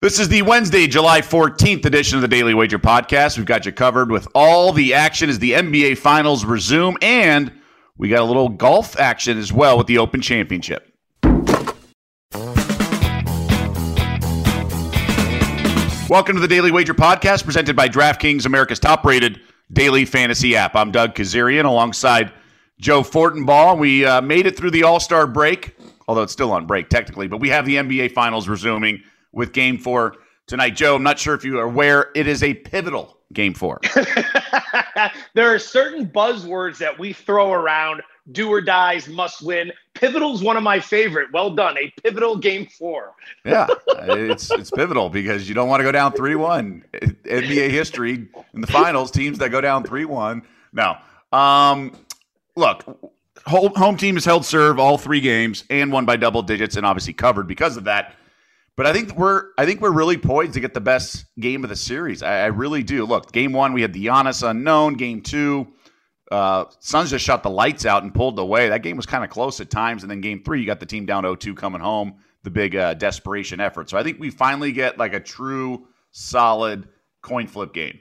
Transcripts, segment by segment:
This is the Wednesday, July 14th edition of the Daily Wager Podcast. We've got you covered with all the action as the NBA Finals resume, and we got a little golf action as well with the Open Championship. Welcome to the Daily Wager Podcast, presented by DraftKings, America's top rated daily fantasy app. I'm Doug Kezirian alongside Joe Fortenbaugh. We uh, made it through the All Star break, although it's still on break technically, but we have the NBA Finals resuming with game four tonight. Joe, I'm not sure if you are aware, it is a pivotal game four. there are certain buzzwords that we throw around do or dies, must win. Pivotal is one of my favorite. Well done. A pivotal game four. yeah, it's it's pivotal because you don't want to go down 3 1. NBA history in the finals, teams that go down 3 1. No. Um, look, home team has held serve all three games and won by double digits and obviously covered because of that. But I think we're I think we're really poised to get the best game of the series. I, I really do. Look, game one we had the Giannis unknown. Game two, uh, Suns just shot the lights out and pulled away. That game was kind of close at times. And then game three, you got the team down 0-2 coming home. The big uh, desperation effort. So I think we finally get like a true solid coin flip game.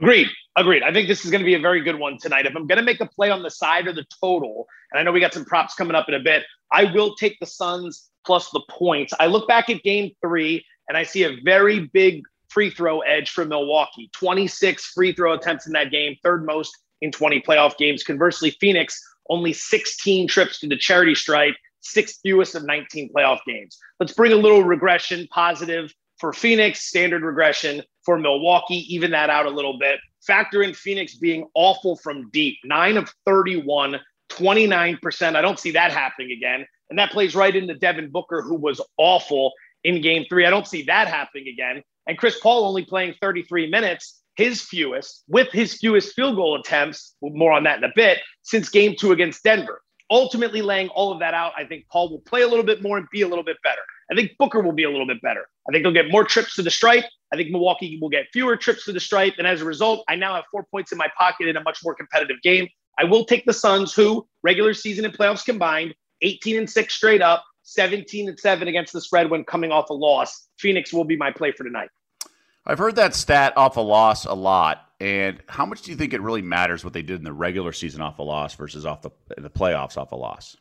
Agreed. Agreed. I think this is going to be a very good one tonight. If I'm going to make a play on the side or the total, and I know we got some props coming up in a bit, I will take the Suns plus the points. I look back at game three and I see a very big free throw edge for Milwaukee 26 free throw attempts in that game, third most in 20 playoff games. Conversely, Phoenix only 16 trips to the charity stripe, sixth fewest of 19 playoff games. Let's bring a little regression positive for Phoenix, standard regression for Milwaukee, even that out a little bit. Factor in Phoenix being awful from deep, nine of 31, 29%. I don't see that happening again. And that plays right into Devin Booker, who was awful in game three. I don't see that happening again. And Chris Paul only playing 33 minutes, his fewest, with his fewest field goal attempts, more on that in a bit, since game two against Denver. Ultimately, laying all of that out, I think Paul will play a little bit more and be a little bit better. I think Booker will be a little bit better. I think they'll get more trips to the stripe. I think Milwaukee will get fewer trips to the stripe. And as a result, I now have four points in my pocket in a much more competitive game. I will take the Suns, who regular season and playoffs combined 18 and 6 straight up, 17 and 7 against the spread when coming off a loss. Phoenix will be my play for tonight. I've heard that stat off a loss a lot. And how much do you think it really matters what they did in the regular season off a loss versus off the the playoffs off a loss?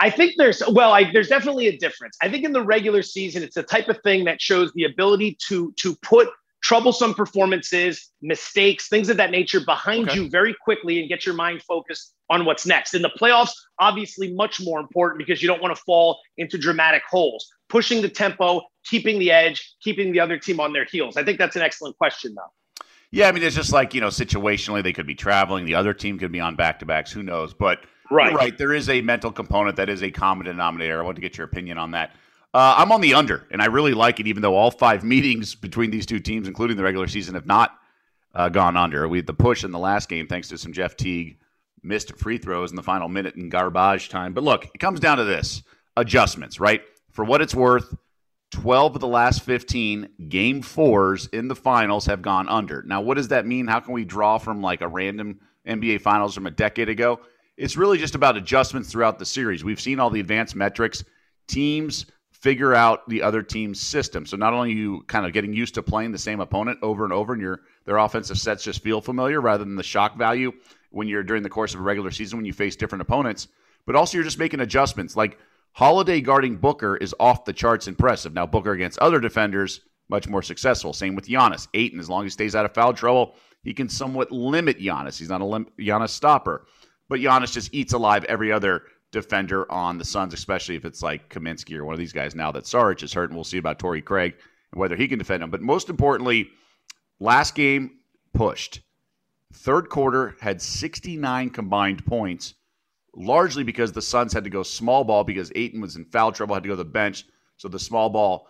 I think there's well, I, there's definitely a difference. I think in the regular season, it's the type of thing that shows the ability to to put troublesome performances, mistakes, things of that nature behind okay. you very quickly and get your mind focused on what's next. In the playoffs, obviously much more important because you don't want to fall into dramatic holes. Pushing the tempo, keeping the edge, keeping the other team on their heels. I think that's an excellent question, though. Yeah, I mean, it's just like, you know, situationally, they could be traveling. The other team could be on back to backs. Who knows? But right. right. There is a mental component that is a common denominator. I want to get your opinion on that. Uh, I'm on the under, and I really like it, even though all five meetings between these two teams, including the regular season, have not uh, gone under. We had the push in the last game thanks to some Jeff Teague missed free throws in the final minute in garbage time. But look, it comes down to this adjustments, right? For what it's worth, 12 of the last 15 game fours in the finals have gone under. Now, what does that mean? How can we draw from like a random NBA finals from a decade ago? It's really just about adjustments throughout the series. We've seen all the advanced metrics. Teams figure out the other team's system. So not only you kind of getting used to playing the same opponent over and over, and your their offensive sets just feel familiar rather than the shock value when you're during the course of a regular season when you face different opponents, but also you're just making adjustments. Like Holiday guarding Booker is off the charts impressive. Now Booker against other defenders much more successful. Same with Giannis. Ayton, as long as he stays out of foul trouble, he can somewhat limit Giannis. He's not a lim- Giannis stopper, but Giannis just eats alive every other defender on the Suns, especially if it's like Kaminsky or one of these guys now that Saric is hurt, and we'll see about Torrey Craig and whether he can defend him. But most importantly, last game pushed. Third quarter had 69 combined points, largely because the Suns had to go small ball because Ayton was in foul trouble, had to go to the bench. So the small ball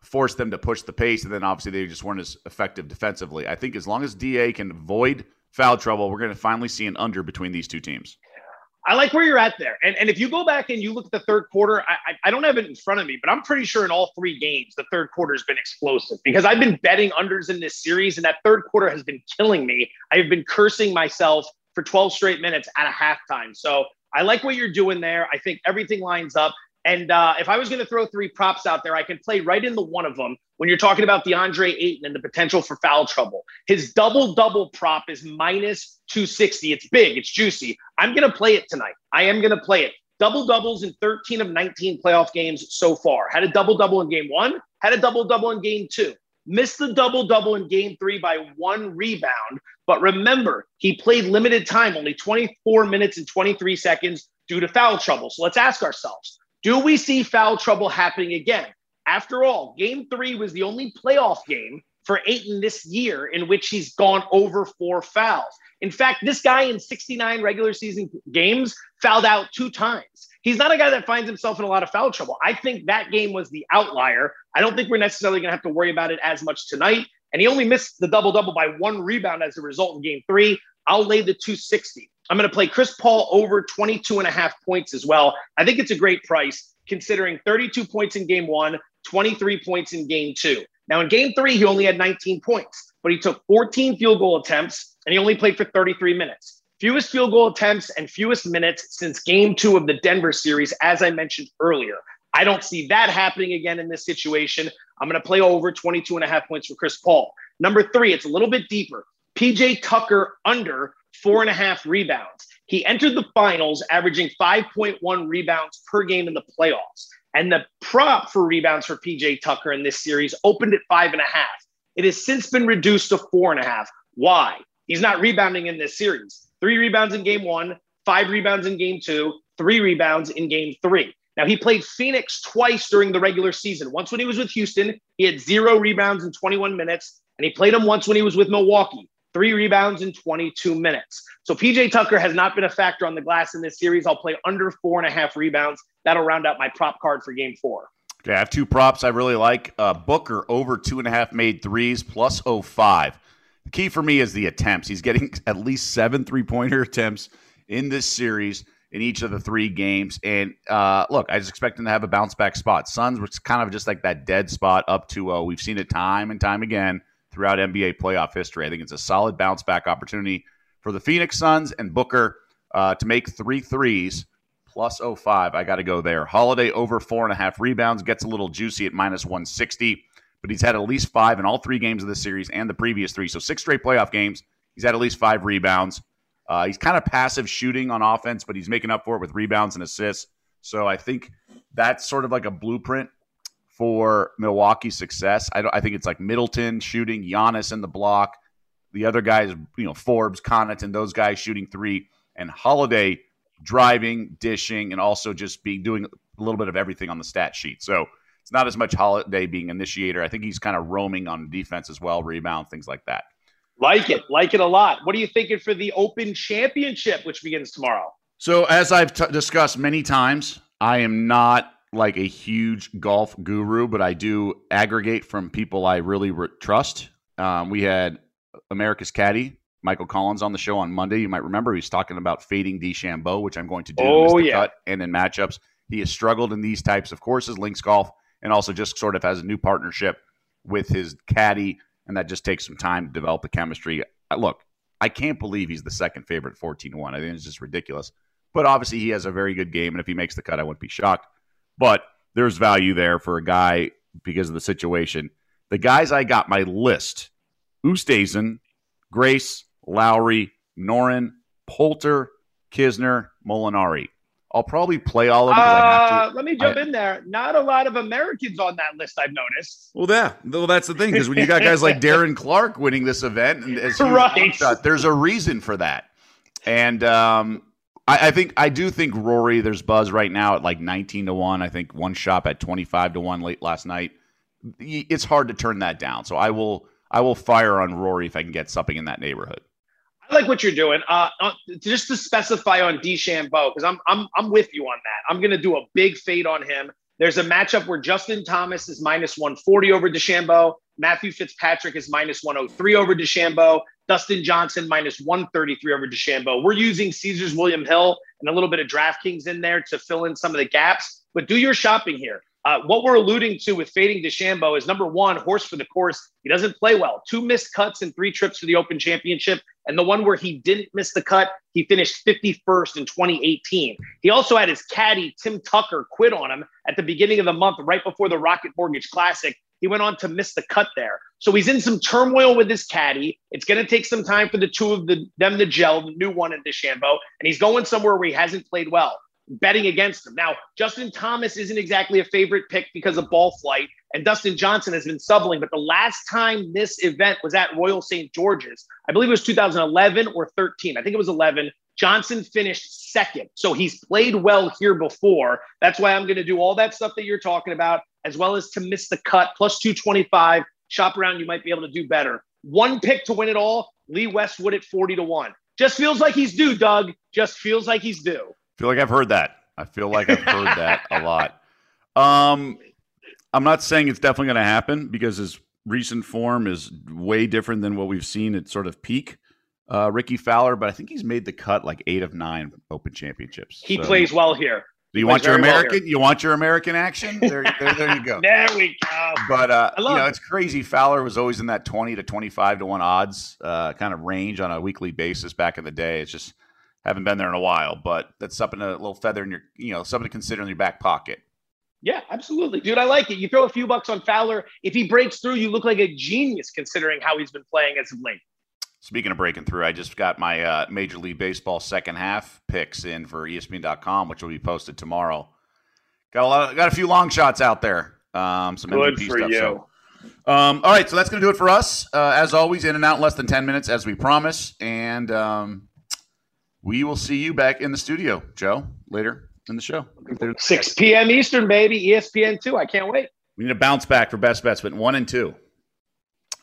forced them to push the pace, and then obviously they just weren't as effective defensively. I think as long as DA can avoid foul trouble, we're going to finally see an under between these two teams. I like where you're at there. And, and if you go back and you look at the third quarter, I, I don't have it in front of me, but I'm pretty sure in all three games, the third quarter has been explosive because I've been betting unders in this series, and that third quarter has been killing me. I have been cursing myself for 12 straight minutes at a halftime. So I like what you're doing there. I think everything lines up. And uh, if I was going to throw three props out there, I can play right in the one of them when you're talking about DeAndre Ayton and the potential for foul trouble. His double double prop is minus 260. It's big, it's juicy. I'm going to play it tonight. I am going to play it. Double doubles in 13 of 19 playoff games so far. Had a double double in game one, had a double double in game two. Missed the double double in game three by one rebound. But remember, he played limited time, only 24 minutes and 23 seconds due to foul trouble. So let's ask ourselves do we see foul trouble happening again? After all, game three was the only playoff game for Ayton this year in which he's gone over four fouls. In fact, this guy in 69 regular season games fouled out two times. He's not a guy that finds himself in a lot of foul trouble. I think that game was the outlier. I don't think we're necessarily going to have to worry about it as much tonight. And he only missed the double double by one rebound as a result in game three. I'll lay the 260. I'm going to play Chris Paul over 22 and a half points as well. I think it's a great price considering 32 points in game one, 23 points in game two. Now, in game three, he only had 19 points, but he took 14 field goal attempts and he only played for 33 minutes. Fewest field goal attempts and fewest minutes since game two of the Denver series, as I mentioned earlier. I don't see that happening again in this situation. I'm going to play over 22 and a half points for Chris Paul. Number three, it's a little bit deeper. PJ Tucker under four and a half rebounds. He entered the finals averaging 5.1 rebounds per game in the playoffs. And the prop for rebounds for PJ Tucker in this series opened at five and a half. It has since been reduced to four and a half. Why? He's not rebounding in this series. Three rebounds in game one, five rebounds in game two, three rebounds in game three. Now, he played Phoenix twice during the regular season. Once when he was with Houston, he had zero rebounds in 21 minutes. And he played him once when he was with Milwaukee three rebounds in 22 minutes. So PJ Tucker has not been a factor on the glass in this series. I'll play under four and a half rebounds. That'll round out my prop card for game four. Okay, I have two props I really like. Uh, Booker over two and a half made threes plus 05. The key for me is the attempts. He's getting at least seven three pointer attempts in this series in each of the three games. And uh, look, I just expect him to have a bounce back spot. Suns was kind of just like that dead spot up to, uh, we've seen it time and time again throughout NBA playoff history. I think it's a solid bounce back opportunity for the Phoenix Suns and Booker uh, to make three threes plus 05. I got to go there. Holiday over four and a half rebounds gets a little juicy at minus 160, but he's had at least five in all three games of the series and the previous three. So six straight playoff games. He's had at least five rebounds. Uh, he's kind of passive shooting on offense, but he's making up for it with rebounds and assists. So I think that's sort of like a blueprint for Milwaukee's success. I, I think it's like Middleton shooting, Giannis in the block, the other guys, you know, Forbes, Connaughton, those guys shooting three, and Holiday driving, dishing, and also just being doing a little bit of everything on the stat sheet. So it's not as much Holiday being initiator. I think he's kind of roaming on defense as well, rebound, things like that. Like it, like it a lot. What are you thinking for the Open Championship, which begins tomorrow? So, as I've t- discussed many times, I am not like a huge golf guru, but I do aggregate from people I really re- trust. Um, we had America's Caddy, Michael Collins, on the show on Monday. You might remember he was talking about fading DeChambeau, which I'm going to do oh, yeah. Cut and in matchups. He has struggled in these types of courses, links golf, and also just sort of has a new partnership with his caddy, and that just takes some time to develop the chemistry. Look, I can't believe he's the second favorite 14 1. I think it's just ridiculous. But obviously, he has a very good game, and if he makes the cut, I wouldn't be shocked but there's value there for a guy because of the situation. The guys I got my list: Oosthuizen, Grace, Lowry, Noren, Poulter, Kisner, Molinari. I'll probably play all of them. Uh, let me jump I, in there. Not a lot of Americans on that list, I've noticed. Well, yeah, well, that's the thing because when you got guys like Darren Clarke winning this event, and as right. Shot, there's a reason for that. And um, I, I, think I do think Rory. There's buzz right now at like 19 to one. I think one shop at 25 to one late last night. It's hard to turn that down. So I will I will fire on Rory if I can get something in that neighborhood. I like what you're doing. Uh, uh just to specify on DeChambeau because I'm I'm I'm with you on that. I'm going to do a big fade on him. There's a matchup where Justin Thomas is minus 140 over DeChambeau. Matthew Fitzpatrick is minus 103 over DeChambeau. Dustin Johnson minus 133 over DeChambeau. We're using Caesars William Hill and a little bit of DraftKings in there to fill in some of the gaps. But do your shopping here. Uh, what we're alluding to with fading DeChambeau is number one, horse for the course. He doesn't play well. Two missed cuts and three trips to the Open Championship. And the one where he didn't miss the cut, he finished 51st in 2018. He also had his caddy, Tim Tucker, quit on him at the beginning of the month, right before the Rocket Mortgage Classic. He went on to miss the cut there. So he's in some turmoil with his caddy. It's going to take some time for the two of the, them to gel, the new one and DeChambeau. And he's going somewhere where he hasn't played well betting against him. Now, Justin Thomas isn't exactly a favorite pick because of ball flight, and Dustin Johnson has been subbling. But the last time this event was at Royal St. George's, I believe it was 2011 or 13. I think it was 11. Johnson finished second. So he's played well here before. That's why I'm going to do all that stuff that you're talking about, as well as to miss the cut, plus 225. Shop around, you might be able to do better. One pick to win it all, Lee Westwood at 40 to 1. Just feels like he's due, Doug. Just feels like he's due feel like I've heard that. I feel like I've heard that a lot. Um, I'm not saying it's definitely going to happen because his recent form is way different than what we've seen at sort of peak. Uh, Rickie Fowler, but I think he's made the cut like eight of nine Open Championships. He so, plays well here. Do you want your American? Well you want your American action? There, there, there you go. there we go. But uh, you know, it. it's crazy. Fowler was always in that twenty to twenty-five to one odds uh, kind of range on a weekly basis back in the day. It's just haven't been there in a while, but that's something a little feather in your, you know, something to consider in your back pocket. Yeah, absolutely, dude. I like it. You throw a few bucks on Fowler. If he breaks through, you look like a genius considering how he's been playing as of late. Speaking of breaking through, I just got my uh, Major League Baseball second half picks in for ESPN.com, which will be posted tomorrow. Got a lot, of, got a few long shots out there. Um, some Good MVP for stuff. You. So, um, all right, so that's going to do it for us. Uh, as always, in and out in less than ten minutes, as we promise. And um, we will see you back in the studio, Joe, later in the show. 6 p.m. Eastern, baby. ESPN two. I can't wait. We need a bounce back for best bets, but one and two.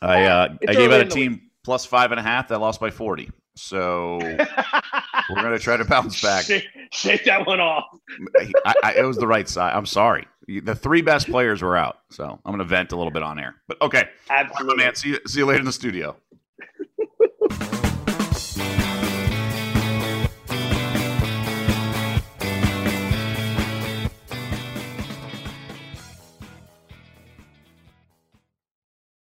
I uh, I gave out a team plus five and a half that lost by forty. So we're gonna try to bounce back. Shake, shake that one off. I, I, it was the right side. I'm sorry. The three best players were out, so I'm gonna vent a little bit on air. But okay, absolutely, man. See see you later in the studio.